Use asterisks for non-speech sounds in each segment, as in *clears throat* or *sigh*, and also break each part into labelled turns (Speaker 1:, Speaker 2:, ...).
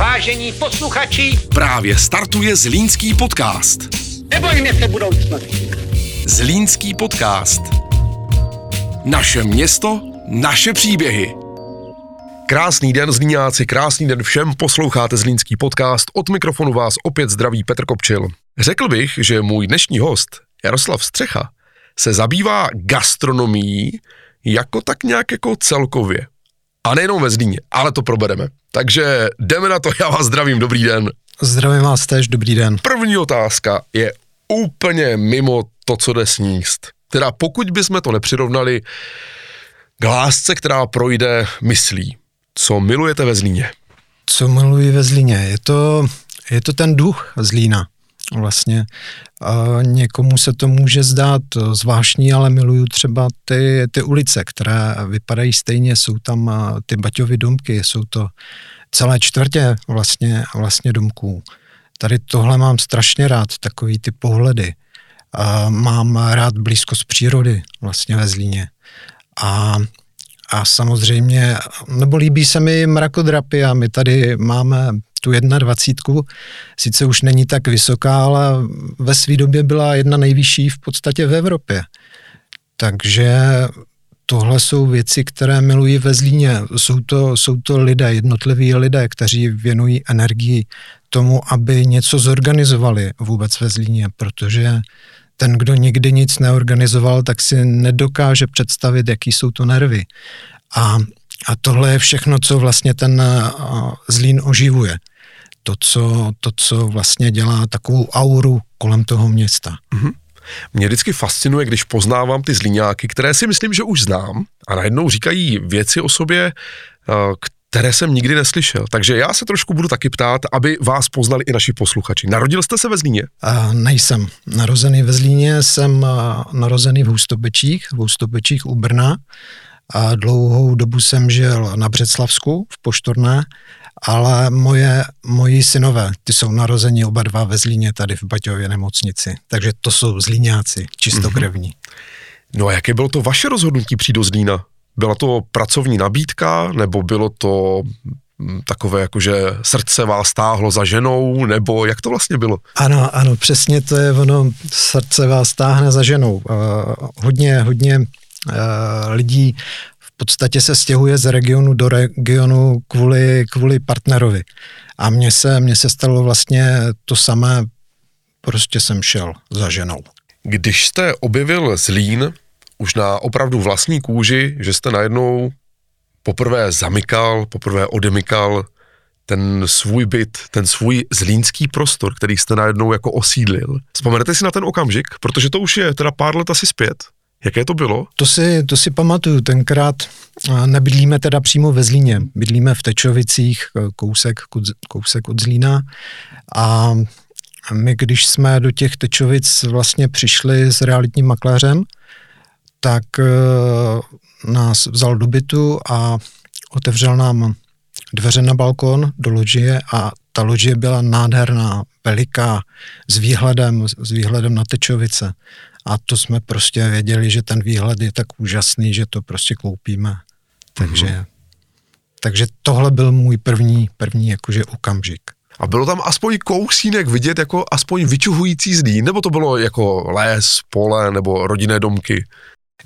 Speaker 1: Vážení posluchači,
Speaker 2: Právě startuje Zlínský podcast.
Speaker 1: nebojme se budoucnosti.
Speaker 2: Zlínský podcast. Naše město, naše příběhy. Krásný den, Zlíňáci, krásný den všem, posloucháte Zlínský podcast, od mikrofonu vás opět zdraví Petr Kopčil. Řekl bych, že můj dnešní host, Jaroslav Střecha, se zabývá gastronomií jako tak nějak jako celkově. A nejenom ve Zlíně, ale to probereme. Takže jdeme na to, já vás zdravím, dobrý den.
Speaker 3: Zdravím vás též, dobrý den.
Speaker 2: První otázka je úplně mimo to, co jde sníst. Teda pokud bychom to nepřirovnali k lásce, která projde myslí. Co milujete ve Zlíně?
Speaker 3: Co miluji ve Zlíně? Je to, je to ten duch Zlína vlastně. A někomu se to může zdát zvláštní, ale miluju třeba ty, ty ulice, které vypadají stejně, jsou tam a, ty Baťovy domky, jsou to celé čtvrtě vlastně, vlastně domků. Tady tohle mám strašně rád, takový ty pohledy. A mám rád blízkost přírody vlastně ve Zlíně. A a samozřejmě, nebo líbí se mi mrakodrapy a my tady máme tu 21, sice už není tak vysoká, ale ve své době byla jedna nejvyšší v podstatě v Evropě. Takže tohle jsou věci, které miluji ve Zlíně. Jsou to, jsou to lidé, jednotliví lidé, kteří věnují energii tomu, aby něco zorganizovali vůbec ve Zlíně, protože ten, kdo nikdy nic neorganizoval, tak si nedokáže představit, jaký jsou to nervy. A, a tohle je všechno, co vlastně ten Zlín oživuje. To co, to, co vlastně dělá takovou auru kolem toho města.
Speaker 2: Mě vždycky fascinuje, když poznávám ty zlíňáky, které si myslím, že už znám a najednou říkají věci o sobě, eh, které jsem nikdy neslyšel. Takže já se trošku budu taky ptát, aby vás poznali i naši posluchači. Narodil jste se ve Zlíně?
Speaker 3: A nejsem narozený ve Zlíně, jsem a, narozený v Hustopečích, v Hustopečích u Brna. A dlouhou dobu jsem žil na Břeclavsku v Poštorné, ale moje, moji synové, ty jsou narozeni oba dva ve Zlíně tady v Baťově nemocnici. Takže to jsou zlíňáci, čistokrevní.
Speaker 2: No a jaké bylo to vaše rozhodnutí přijít do Zlína? Byla to pracovní nabídka, nebo bylo to mm, takové, jakože srdce vás táhlo za ženou, nebo jak to vlastně bylo?
Speaker 3: Ano, ano, přesně to je ono, srdce vás táhne za ženou. Uh, hodně, hodně uh, lidí podstatě se stěhuje z regionu do regionu kvůli, kvůli partnerovi. A mně se, mně se stalo vlastně to samé, prostě jsem šel za ženou.
Speaker 2: Když jste objevil Zlín už na opravdu vlastní kůži, že jste najednou poprvé zamykal, poprvé odemykal ten svůj byt, ten svůj zlínský prostor, který jste najednou jako osídlil. Vzpomenete si na ten okamžik? Protože to už je teda pár let asi zpět. Jaké to bylo?
Speaker 3: To si, to si pamatuju, tenkrát nebydlíme teda přímo ve Zlíně, bydlíme v Tečovicích, e, kousek, kousek od Zlína a my, když jsme do těch Tečovic vlastně přišli s realitním makléřem, tak e, nás vzal do bytu a otevřel nám dveře na balkon do ložie a ta ložie byla nádherná, veliká, s výhledem, s výhledem na Tečovice. A to jsme prostě věděli, že ten výhled je tak úžasný, že to prostě koupíme. Takže, mm-hmm. takže tohle byl můj první, první jakože okamžik.
Speaker 2: A bylo tam aspoň kousínek vidět jako aspoň vyčuhující zdí, nebo to bylo jako les, pole nebo rodinné domky?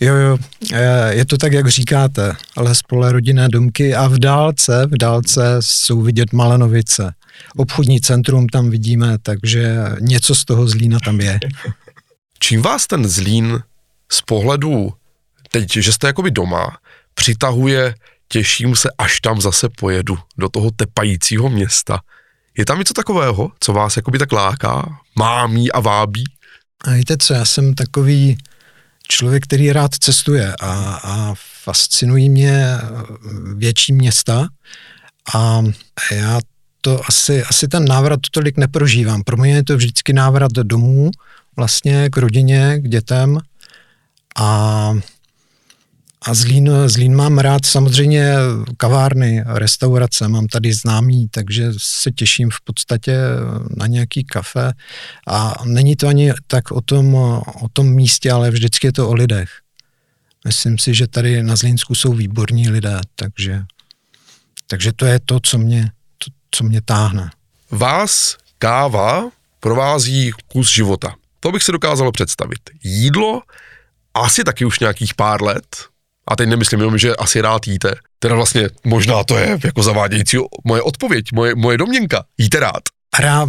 Speaker 3: Jo, jo, e, je to tak, jak říkáte, ale spole rodinné domky a v dálce, v dálce jsou vidět Malenovice. Obchodní centrum tam vidíme, takže něco z toho Zlína tam je. *laughs*
Speaker 2: Čím vás ten Zlín z pohledu, teď, že jste jakoby doma, přitahuje, těším se, až tam zase pojedu do toho tepajícího města. Je tam něco takového, co vás jakoby tak láká, mámí a vábí?
Speaker 3: A víte co, já jsem takový člověk, který rád cestuje a, a fascinují mě větší města a já to asi, asi ten návrat tolik neprožívám. Pro mě je to vždycky návrat domů, vlastně k rodině, k dětem a, a Zlín, Zlín mám rád samozřejmě kavárny, restaurace, mám tady známý, takže se těším v podstatě na nějaký kafe a není to ani tak o tom, o tom místě, ale vždycky je to o lidech. Myslím si, že tady na Zlínsku jsou výborní lidé, takže, takže to je to, co mě, to, co mě táhne.
Speaker 2: Vás káva provází kus života. To bych si dokázal představit. Jídlo asi taky už nějakých pár let, a teď nemyslím jenom, že asi rád jíte. Teda vlastně možná to je jako zavádějící moje odpověď, moje, moje domněnka. Jíte rád.
Speaker 3: Rád,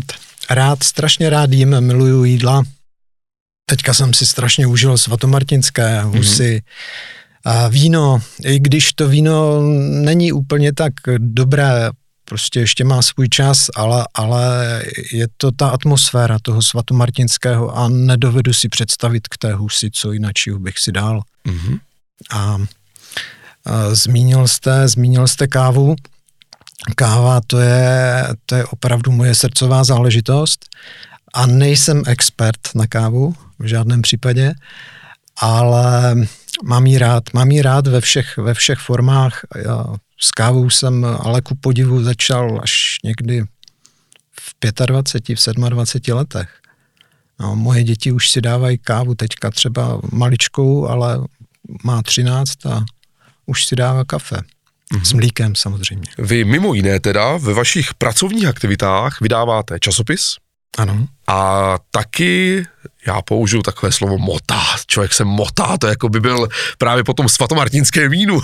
Speaker 3: rád, strašně rád jím, miluju jídla. Teďka jsem si strašně užil svatomartinské husy, mm-hmm. a víno, i když to víno není úplně tak dobré, prostě ještě má svůj čas, ale, ale je to ta atmosféra toho svatomartinského a nedovedu si představit k té husy, co jinak bych si dal. Mm-hmm. A, a zmínil jste, zmínil jste kávu. Káva to je, to je opravdu moje srdcová záležitost a nejsem expert na kávu v žádném případě, ale mám jí rád, mám jí rád ve všech, ve všech formách. Já s kávou jsem ale ku podivu začal až někdy v 25, v 27 letech. No, moje děti už si dávají kávu teďka třeba maličkou, ale má 13 a už si dává kafe. Mm-hmm. S mlíkem samozřejmě.
Speaker 2: Vy mimo jiné teda ve vašich pracovních aktivitách vydáváte časopis.
Speaker 3: Ano.
Speaker 2: A taky, já použiju takové slovo motá, člověk se motá, to jako by byl právě potom svatomartinské vínu.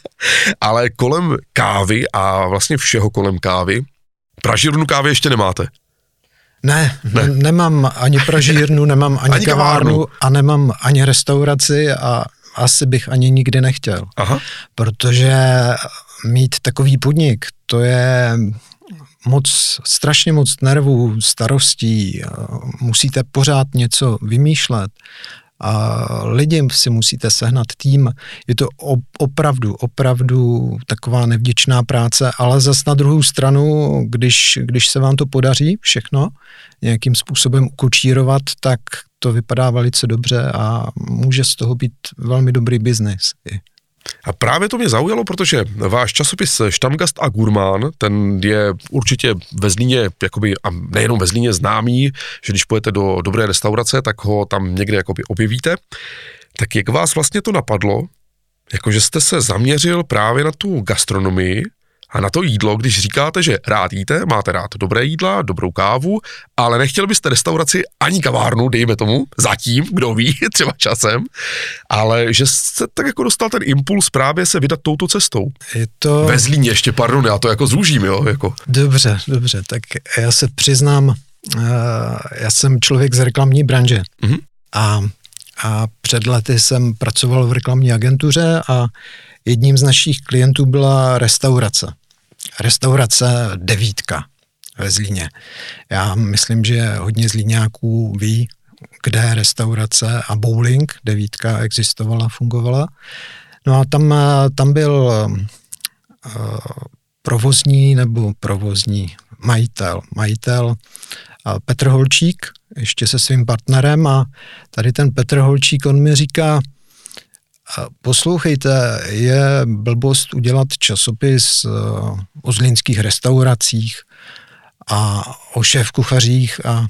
Speaker 2: *laughs* Ale kolem kávy a vlastně všeho kolem kávy, pražírnu kávy ještě nemáte.
Speaker 3: Ne, ne. nemám ani pražírnu, *laughs* nemám ani, ani kavárnu, kavárnu a nemám ani restauraci a asi bych ani nikdy nechtěl. Aha. Protože mít takový podnik, to je moc, strašně moc nervů, starostí, musíte pořád něco vymýšlet a lidi si musíte sehnat tým. Je to opravdu, opravdu taková nevděčná práce, ale zas na druhou stranu, když, když se vám to podaří všechno nějakým způsobem ukočírovat, tak to vypadá velice dobře a může z toho být velmi dobrý biznis.
Speaker 2: A právě to mě zaujalo, protože váš časopis Štamgast a Gurmán, ten je určitě ve Zlíně, jakoby, a nejenom ve Zlíně známý, že když pojete do dobré restaurace, tak ho tam někde jakoby objevíte. Tak jak vás vlastně to napadlo, jakože jste se zaměřil právě na tu gastronomii a na to jídlo, když říkáte, že rád jíte, máte rád dobré jídla, dobrou kávu, ale nechtěl byste restauraci ani kavárnu, dejme tomu, zatím, kdo ví, *laughs* třeba časem, ale že jste tak jako dostal ten impuls právě se vydat touto cestou.
Speaker 3: Je to...
Speaker 2: Ve Zlíně ještě, pardon, já to jako zúžím, jo. Jako.
Speaker 3: Dobře, dobře, tak já se přiznám, uh, já jsem člověk z reklamní branže mm-hmm. a, a před lety jsem pracoval v reklamní agentuře a jedním z našich klientů byla restaurace restaurace Devítka ve Zlíně. Já myslím, že hodně zlíňáků ví, kde restaurace a bowling, Devítka existovala, fungovala. No a tam, tam byl uh, provozní nebo provozní majitel, majitel uh, Petr Holčík, ještě se svým partnerem a tady ten Petr Holčík, on mi říká, Poslouchejte, je blbost udělat časopis eh, o zlínských restauracích a o šéf kuchařích a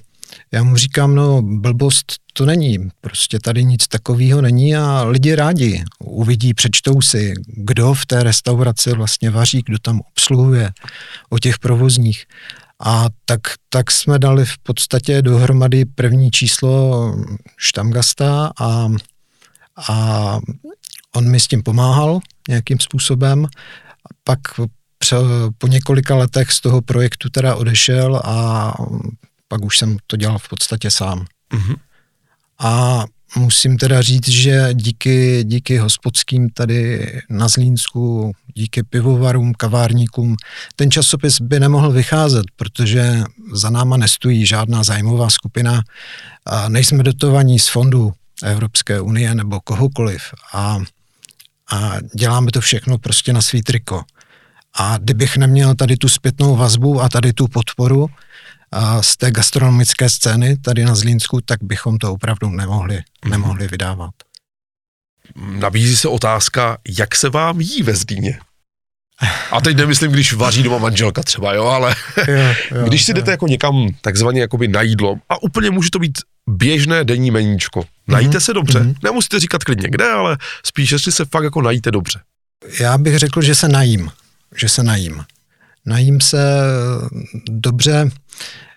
Speaker 3: já mu říkám, no blbost to není, prostě tady nic takového není a lidi rádi uvidí, přečtou si, kdo v té restauraci vlastně vaří, kdo tam obsluhuje, o těch provozních. A tak, tak jsme dali v podstatě dohromady první číslo Štamgasta a a on mi s tím pomáhal nějakým způsobem. Pak po několika letech z toho projektu teda odešel a pak už jsem to dělal v podstatě sám. Mm-hmm. A musím teda říct, že díky, díky hospodským tady na Zlínsku, díky pivovarům, kavárníkům, ten časopis by nemohl vycházet, protože za náma nestojí žádná zájmová skupina. A nejsme dotovaní z fondu Evropské unie nebo kohokoliv a, a děláme to všechno prostě na svý triko. A kdybych neměl tady tu zpětnou vazbu a tady tu podporu a z té gastronomické scény tady na Zlínsku, tak bychom to opravdu nemohli, mm. nemohli vydávat.
Speaker 2: Nabízí se otázka, jak se vám jí ve Zlíně? A teď nemyslím, když vaří doma manželka třeba, jo, ale jo, jo, *laughs* když si jo. jdete jako někam takzvaně jakoby na jídlo a úplně může to být běžné denní meníčko. Najíte mm-hmm. se dobře. Mm-hmm. Nemusíte říkat klidně kde, ale spíš, jestli se fakt jako najíte dobře.
Speaker 3: Já bych řekl, že se najím. Že se najím. najím se dobře.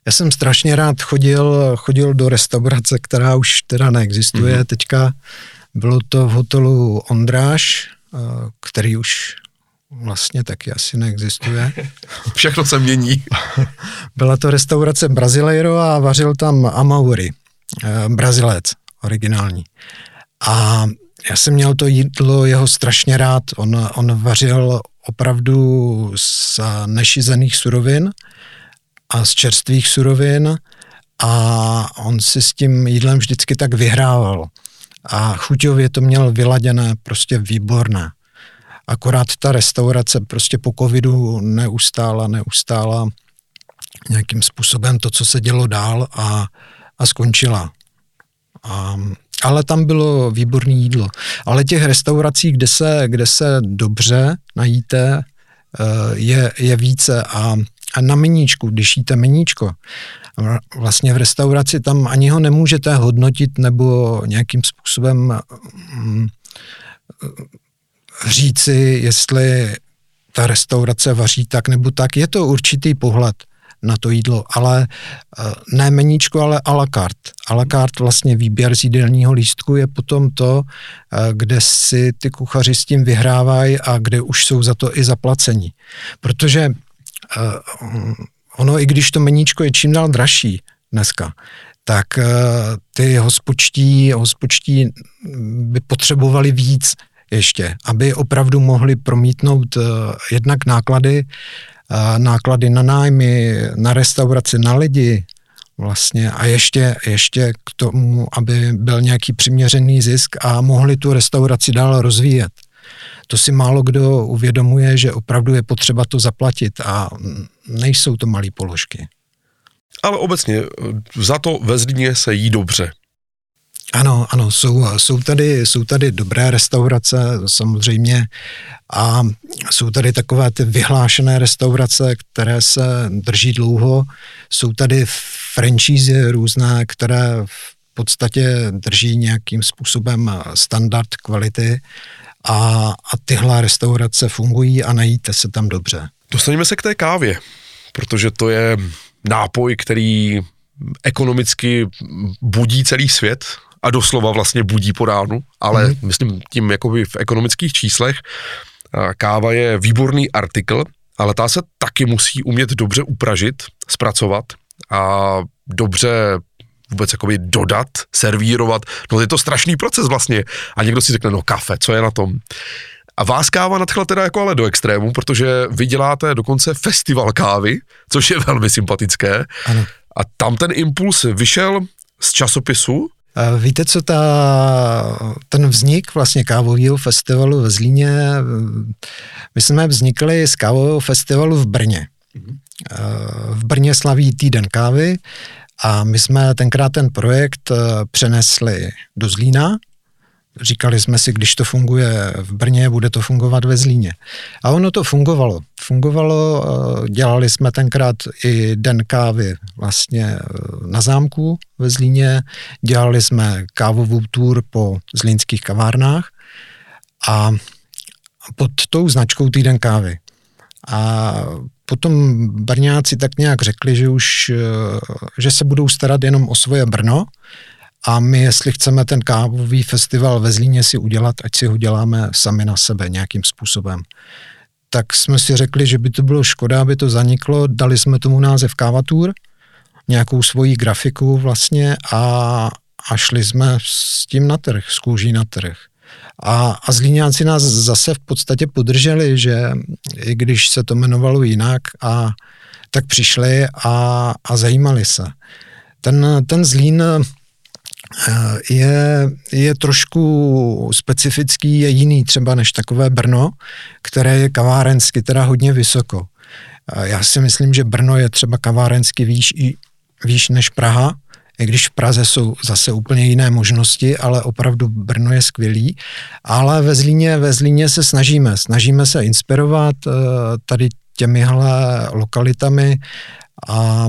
Speaker 3: Já jsem strašně rád chodil, chodil do restaurace, která už teda neexistuje mm-hmm. teďka. Bylo to v hotelu Ondráš, eh, který už vlastně taky asi neexistuje. *laughs*
Speaker 2: Všechno se mění.
Speaker 3: Byla to restaurace Brasileiro a vařil tam Amauri, eh, Brazilec, originální. A já jsem měl to jídlo jeho strašně rád. On, on vařil opravdu z nešizených surovin a z čerstvých surovin a on si s tím jídlem vždycky tak vyhrával. A chuťově to měl vyladěné, prostě výborné. Akorát ta restaurace prostě po covidu neustála, neustála nějakým způsobem to, co se dělo dál a, a skončila. A, ale tam bylo výborné jídlo. Ale těch restaurací, kde se, kde se dobře najíte, eh, je, je více a, a na meníčku, když jíte meníčko, vlastně v restauraci tam ani ho nemůžete hodnotit nebo nějakým způsobem mm, říci, jestli ta restaurace vaří tak nebo tak. Je to určitý pohled na to jídlo, ale eh, ne meníčko, ale a la carte. A la carte vlastně výběr z jídelního lístku je potom to, eh, kde si ty kuchaři s tím vyhrávají a kde už jsou za to i zaplacení. Protože eh, ono, i když to meníčko je čím dál dražší dneska, tak ty hospočtí, hospočtí by potřebovali víc ještě, aby opravdu mohli promítnout jednak náklady náklady na nájmy, na restauraci, na lidi, vlastně a ještě, ještě k tomu, aby byl nějaký přiměřený zisk a mohli tu restauraci dál rozvíjet. To si málo kdo uvědomuje, že opravdu je potřeba to zaplatit a nejsou to malé položky.
Speaker 2: Ale obecně za to ve Zlíně se jí dobře.
Speaker 3: Ano, ano, jsou, jsou, tady, jsou tady dobré restaurace samozřejmě a jsou tady takové ty vyhlášené restaurace, které se drží dlouho. Jsou tady franšízy různé, které v podstatě drží nějakým způsobem standard kvality a, a tyhle restaurace fungují a najíte se tam dobře.
Speaker 2: Dostaneme se k té kávě, protože to je nápoj, který ekonomicky budí celý svět a doslova vlastně budí po ránu, ale mm. myslím tím jakoby v ekonomických číslech. Káva je výborný artikl, ale ta se taky musí umět dobře upražit, zpracovat a dobře vůbec jakoby dodat, servírovat. No je to strašný proces vlastně. A někdo si řekne, no kafe, co je na tom? A vás káva nadchla teda jako ale do extrému, protože vy děláte dokonce festival kávy, což je velmi sympatické.
Speaker 3: Ano.
Speaker 2: A tam ten impuls vyšel z časopisu,
Speaker 3: Víte, co ta, ten vznik vlastně kávového festivalu ve Zlíně, my jsme vznikli z kávového festivalu v Brně. Mm-hmm. V Brně slaví týden kávy a my jsme tenkrát ten projekt eh, přenesli do Zlína Říkali jsme si, když to funguje v Brně, bude to fungovat ve Zlíně. A ono to fungovalo. Fungovalo, eh, dělali jsme tenkrát i den kávy vlastně eh, na zámku ve Zlíně, dělali jsme kávovou tour po zlínských kavárnách a pod tou značkou týden kávy. A potom Brňáci tak nějak řekli, že už, eh, že se budou starat jenom o svoje Brno, a my, jestli chceme ten kávový festival ve Zlíně si udělat, ať si ho děláme sami na sebe nějakým způsobem. Tak jsme si řekli, že by to bylo škoda, aby to zaniklo. Dali jsme tomu název Kávatur, nějakou svoji grafiku vlastně a, a šli jsme s tím na trh, s kůží na trh. A, a Zlíňáci nás zase v podstatě podrželi, že i když se to jmenovalo jinak, a, tak přišli a, a zajímali se. Ten, ten Zlín je, je trošku specifický, je jiný třeba než takové Brno, které je kavárensky teda hodně vysoko. Eh, já si myslím, že Brno je třeba kavárensky výš, výš než Praha, i když v Praze jsou zase úplně jiné možnosti, ale opravdu Brno je skvělý. Ale ve Zlíně, ve Zlíně se snažíme, snažíme se inspirovat eh, tady těmihle lokalitami a,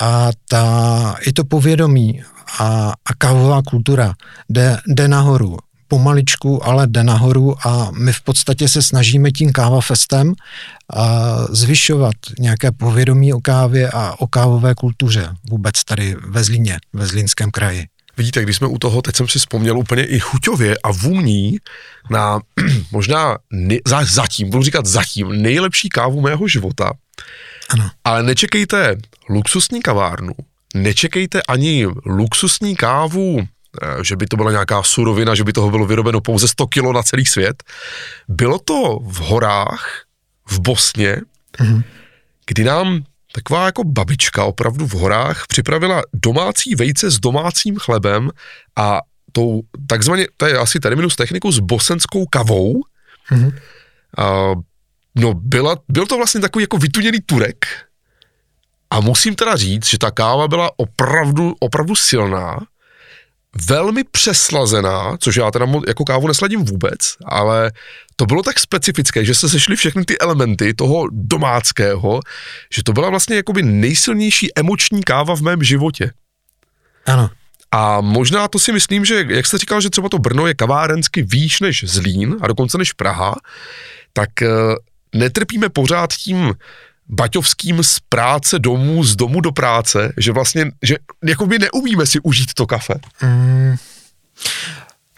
Speaker 3: a ta, i to povědomí a, a kávová kultura jde, jde nahoru. pomaličku, ale jde nahoru a my v podstatě se snažíme tím kávafestem a zvyšovat nějaké povědomí o kávě a o kávové kultuře vůbec tady ve Zlíně, ve Zlínském kraji.
Speaker 2: Vidíte, když jsme u toho, teď jsem si vzpomněl úplně i chuťově a vůní na *clears throat* možná ne, za, zatím, budu říkat zatím, nejlepší kávu mého života.
Speaker 3: Ano.
Speaker 2: Ale nečekejte luxusní kavárnu, nečekejte ani luxusní kávu, eh, že by to byla nějaká surovina, že by toho bylo vyrobeno pouze 100 kilo na celý svět. Bylo to v horách, v Bosně, mm-hmm. kdy nám taková jako babička opravdu v horách připravila domácí vejce s domácím chlebem a tou takzvaně, to je asi terminus techniku, s bosenskou kavou. Mm-hmm. A, no byla, byl to vlastně takový jako vytuněný turek a musím teda říct, že ta káva byla opravdu, opravdu silná velmi přeslazená, což já teda jako kávu nesladím vůbec, ale to bylo tak specifické, že se sešly všechny ty elementy toho domáckého, že to byla vlastně jakoby nejsilnější emoční káva v mém životě.
Speaker 3: Ano.
Speaker 2: A možná to si myslím, že jak jste říkal, že třeba to Brno je kavárensky výš než Zlín a dokonce než Praha, tak eh, netrpíme pořád tím baťovským z práce domů, z domu do práce, že vlastně, že jako my neumíme si užít to kafe. Mm.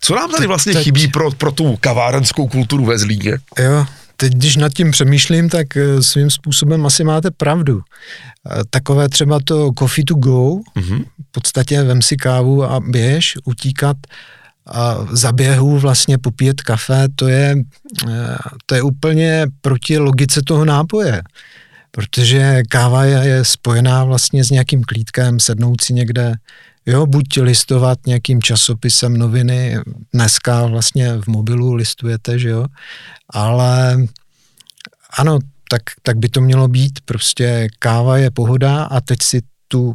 Speaker 2: Co nám tady vlastně teď, chybí pro, pro tu kavárenskou kulturu ve Zlíně?
Speaker 3: Jo, teď když nad tím přemýšlím, tak eh, svým způsobem asi máte pravdu. Eh, takové třeba to coffee to go, mm-hmm. v podstatě vem si kávu a běž, utíkat a za běhu vlastně popíjet kafe, to je, eh, to je úplně proti logice toho nápoje protože káva je, je spojená vlastně s nějakým klídkem, sednout si někde, jo, buď listovat nějakým časopisem noviny, dneska vlastně v mobilu listujete, že jo, ale ano, tak, tak by to mělo být, prostě káva je pohoda a teď si tu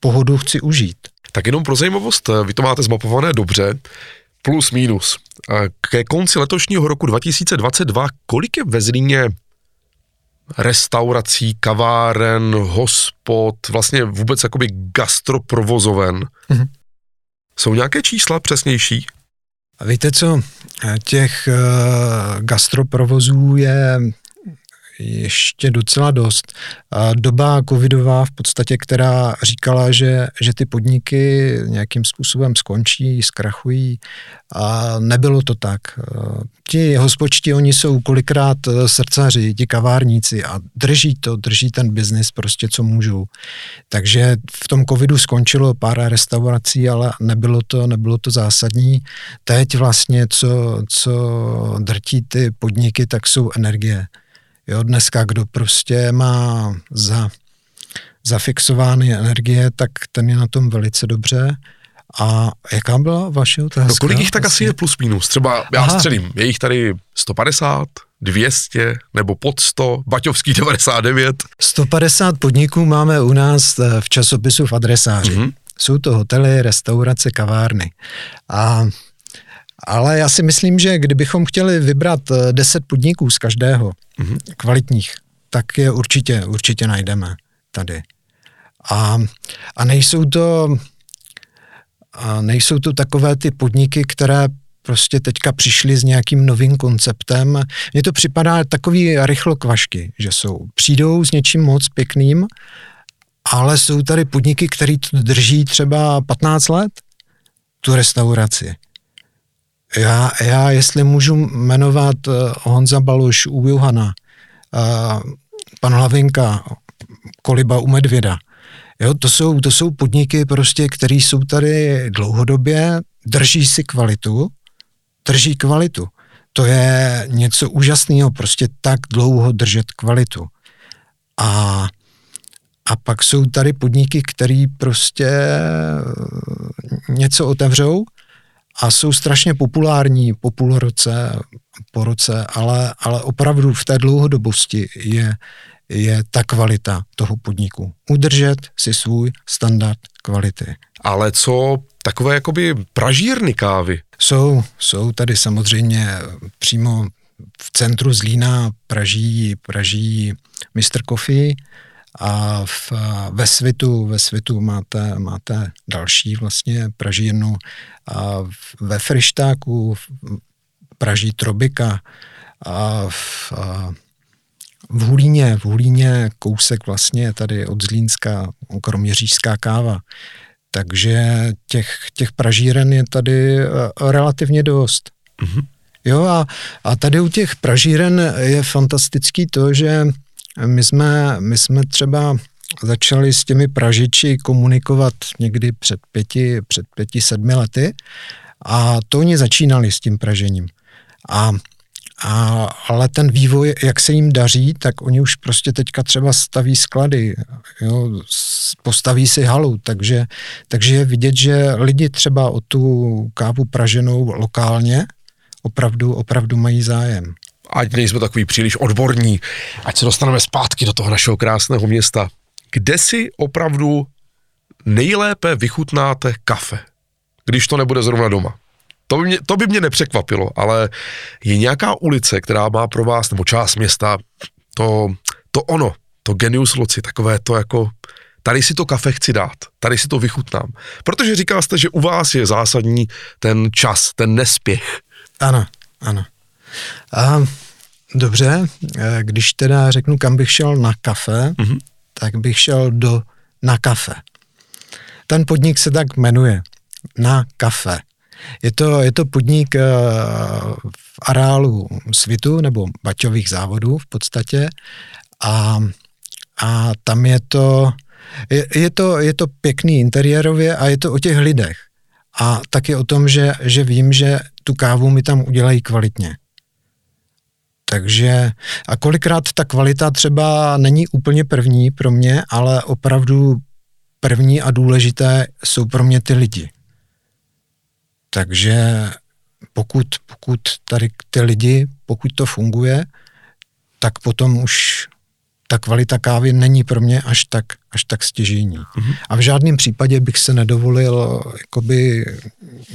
Speaker 3: pohodu chci užít.
Speaker 2: Tak jenom pro zajímavost, vy to máte zmapované dobře, plus minus. Ke konci letošního roku 2022, kolik je ve Zlíně restaurací, kaváren, hospod, vlastně vůbec jakoby gastroprovozoven. Mm-hmm. Jsou nějaké čísla přesnější?
Speaker 3: A víte co, těch uh, gastroprovozů je ještě docela dost. Doba covidová v podstatě, která říkala, že, že ty podniky nějakým způsobem skončí, zkrachují a nebylo to tak. Ti hospočti, oni jsou kolikrát srdcaři, ti kavárníci a drží to, drží ten biznis prostě, co můžou. Takže v tom covidu skončilo pár restaurací, ale nebylo to, nebylo to zásadní. Teď vlastně, co, co drtí ty podniky, tak jsou energie. Jo, dneska, kdo prostě má za, zafixovány energie, tak ten je na tom velice dobře. A jaká byla vaše otázka?
Speaker 2: No kolik jich tak asi je plus minus? Třeba já Aha. střelím, je jich tady 150, 200 nebo pod 100, Baťovský 99.
Speaker 3: 150 podniků máme u nás eh, v časopisu v adresáři. Mm-hmm. Jsou to hotely, restaurace, kavárny. A ale já si myslím, že kdybychom chtěli vybrat 10 eh, podniků z každého, mm-hmm. kvalitních, tak je určitě, určitě najdeme tady. A, a nejsou to a nejsou to takové ty podniky, které prostě teďka přišli s nějakým novým konceptem. Mně to připadá takový rychlokvašky, že jsou. Přijdou s něčím moc pěkným, ale jsou tady podniky, které to drží třeba 15 let, tu restauraci. Já, já jestli můžu jmenovat uh, Honza Baloš u Johana, uh, pan Hlavinka, Koliba u Medvěda, jo, to jsou, to jsou podniky prostě, které jsou tady dlouhodobě, drží si kvalitu, drží kvalitu. To je něco úžasného, prostě tak dlouho držet kvalitu. A, a pak jsou tady podniky, které prostě něco otevřou a jsou strašně populární po půl roce, po roce, ale, ale opravdu v té dlouhodobosti je, je ta kvalita toho podniku. Udržet si svůj standard kvality.
Speaker 2: Ale co takové jakoby pražírny kávy?
Speaker 3: Jsou, jsou tady samozřejmě přímo v centru Zlína praží, praží Mr. Coffee A v, ve svitu, ve svitu máte, máte další vlastně pražírnu. A ve Frištáku praží Trobika. A v, a v Hulíně, v Hulíně kousek vlastně tady od Zlínska, kroměřížská káva. Takže těch, těch pražíren je tady eh, relativně dost. Mm-hmm. Jo a, a tady u těch pražíren je fantastický to, že my jsme, my jsme třeba začali s těmi pražiči komunikovat někdy před pěti, před pěti, sedmi lety a to oni začínali s tím pražením. A a, ale ten vývoj, jak se jim daří, tak oni už prostě teďka třeba staví sklady, jo, postaví si halu, takže, takže je vidět, že lidi třeba o tu kávu praženou lokálně opravdu, opravdu mají zájem.
Speaker 2: Ať nejsme takový příliš odborní, ať se dostaneme zpátky do toho našeho krásného města. Kde si opravdu nejlépe vychutnáte kafe, když to nebude zrovna doma? To by, mě, to by mě nepřekvapilo, ale je nějaká ulice, která má pro vás, nebo část města, to, to ono, to genius loci, takové to jako, tady si to kafe chci dát, tady si to vychutnám. Protože říká jste, že u vás je zásadní ten čas, ten nespěch.
Speaker 3: Ano, ano. A, dobře, eh, když teda řeknu, kam bych šel na kafe, mm-hmm. tak bych šel do na kafe. Ten podnik se tak jmenuje, na kafe. Je to, je to podnik eh, v areálu svitu nebo baťových závodů v podstatě a, a tam je to, je, je to, je to pěkný interiérově a je to o těch lidech. A taky o tom, že, že vím, že tu kávu mi tam udělají kvalitně. Takže a kolikrát ta kvalita třeba není úplně první pro mě, ale opravdu první a důležité jsou pro mě ty lidi. Takže pokud, pokud tady ty lidi, pokud to funguje, tak potom už ta kvalita kávy není pro mě až tak, až tak stěžení. Mm-hmm. A v žádném případě bych se nedovolil jakoby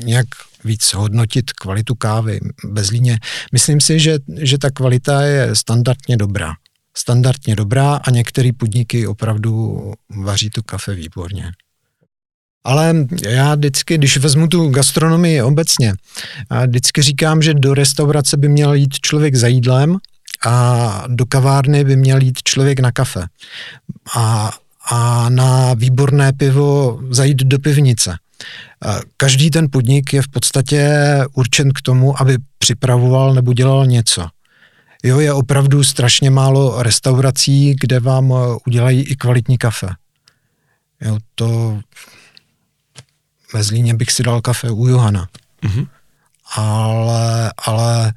Speaker 3: nějak víc hodnotit kvalitu kávy bez líně. Myslím si, že, že ta kvalita je standardně dobrá. Standardně dobrá a některé podniky opravdu vaří tu kafe výborně. Ale já vždycky, když vezmu tu gastronomii obecně, vždycky říkám, že do restaurace by měl jít člověk za jídlem a do kavárny by měl jít člověk na kafe. A, a na výborné pivo zajít do pivnice. Každý ten podnik je v podstatě určen k tomu, aby připravoval nebo dělal něco. Jo, je opravdu strašně málo restaurací, kde vám udělají i kvalitní kafe. Jo, to ve Zlíně bych si dal kafe u Johana. Mm-hmm. Ale, ale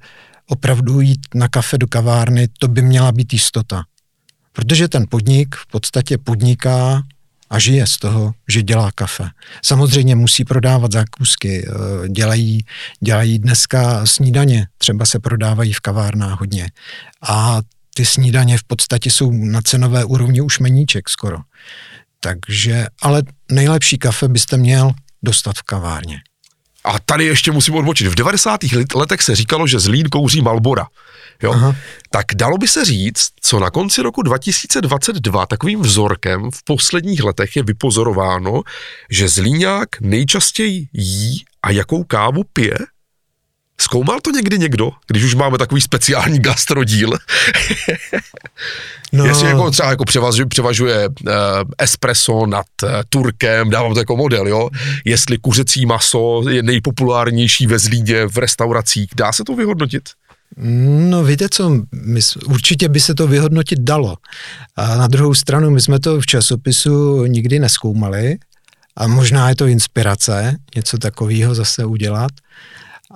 Speaker 3: opravdu jít na kafe do kavárny, to by měla být jistota. Protože ten podnik v podstatě podniká a žije z toho, že dělá kafe. Samozřejmě musí prodávat zákusky, eh, dělají, dělají dneska snídaně, třeba se prodávají v kavárnách hodně. A ty snídaně v podstatě jsou na cenové úrovni už meníček skoro. Takže, ale nejlepší kafe byste měl dostat v kavárně.
Speaker 2: A tady ještě musím odbočit. V 90. letech se říkalo, že Zlín kouří Malbora. Jo? Aha. Tak dalo by se říct, co na konci roku 2022 takovým vzorkem v posledních letech je vypozorováno, že Zlíňák nejčastěji jí a jakou kávu pije? Zkoumal to někdy někdo, když už máme takový speciální gastrodíl? no. Jestli jako třeba jako převažuje, převažuje uh, espresso nad uh, turkem, dávám to jako model, jo? Jestli kuřecí maso je nejpopulárnější ve Zlíně v restauracích, dá se to vyhodnotit?
Speaker 3: No víte co, my, určitě by se to vyhodnotit dalo. A na druhou stranu, my jsme to v časopisu nikdy neskoumali a možná je to inspirace něco takového zase udělat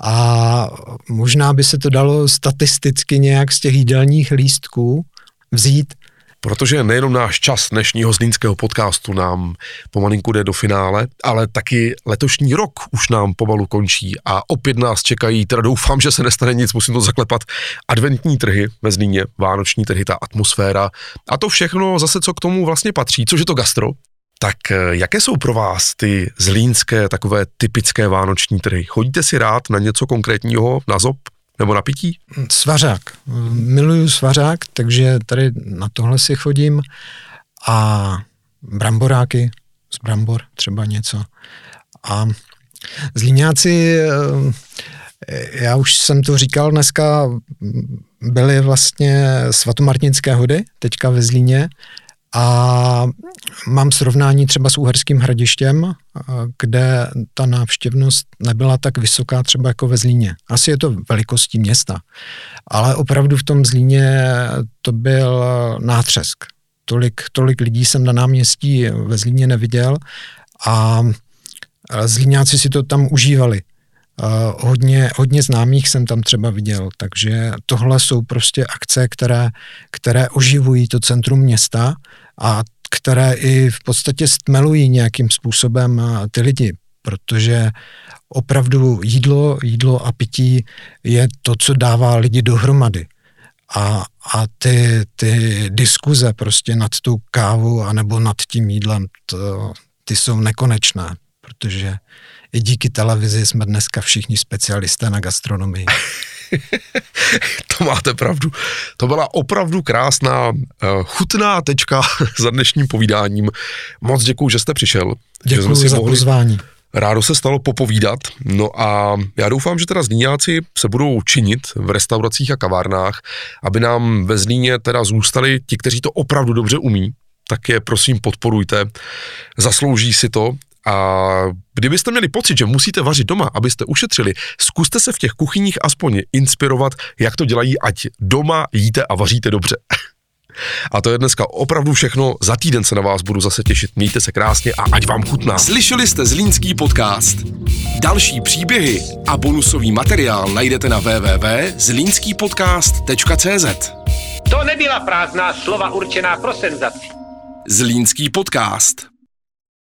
Speaker 3: a možná by se to dalo statisticky nějak z těch jídelních lístků vzít.
Speaker 2: Protože nejenom náš čas dnešního zlínského podcastu nám pomalinku jde do finále, ale taky letošní rok už nám pomalu končí a opět nás čekají, teda doufám, že se nestane nic, musím to zaklepat, adventní trhy ve Zlíně, vánoční trhy, ta atmosféra a to všechno zase, co k tomu vlastně patří, což je to gastro, tak eh, jaké jsou pro vás ty zlínské takové typické vánoční trhy? Chodíte si rád na něco konkrétního, na zob nebo na pití?
Speaker 3: Svařák. Miluju svařák, takže tady na tohle si chodím. a bramboráky z brambor třeba něco. A zlíňáci, eh, já už jsem to říkal dneska, byly vlastně svatomartinské hody, teďka ve Zlíně, a mám srovnání třeba s Uherským hradištěm, kde ta návštěvnost nebyla tak vysoká třeba jako ve Zlíně. Asi je to velikostí města, ale opravdu v tom Zlíně to byl nátřesk. Tolik, tolik lidí jsem na náměstí ve Zlíně neviděl a Zlíňáci si to tam užívali. Uh, hodně, hodně známých jsem tam třeba viděl, takže tohle jsou prostě akce, které, které oživují to centrum města a které i v podstatě stmelují nějakým způsobem ty lidi, protože opravdu jídlo, jídlo a pití je to, co dává lidi dohromady. A, a ty, ty diskuze prostě nad tou kávu anebo nad tím jídlem, to, ty jsou nekonečné, protože i díky televizi jsme dneska všichni specialisté na gastronomii. *laughs*
Speaker 2: to máte pravdu. To byla opravdu krásná, eh, chutná tečka *laughs* za dnešním povídáním. Moc děkuji, že jste přišel.
Speaker 3: Děkuji
Speaker 2: že
Speaker 3: za mohli... pozvání.
Speaker 2: Rádo se stalo popovídat, no a já doufám, že teda Zlíňáci se budou činit v restauracích a kavárnách, aby nám ve Zlíně teda zůstali ti, kteří to opravdu dobře umí, tak je prosím podporujte, zaslouží si to a kdybyste měli pocit, že musíte vařit doma, abyste ušetřili, zkuste se v těch kuchyních aspoň inspirovat, jak to dělají, ať doma jíte a vaříte dobře. *laughs* A to je dneska opravdu všechno. Za týden se na vás budu zase těšit. Mějte se krásně a ať vám chutná. Slyšeli jste Zlínský podcast. Další příběhy a bonusový materiál najdete na www.zlínskýpodcast.cz
Speaker 1: To nebyla prázdná slova určená pro senzaci.
Speaker 2: Zlínský podcast.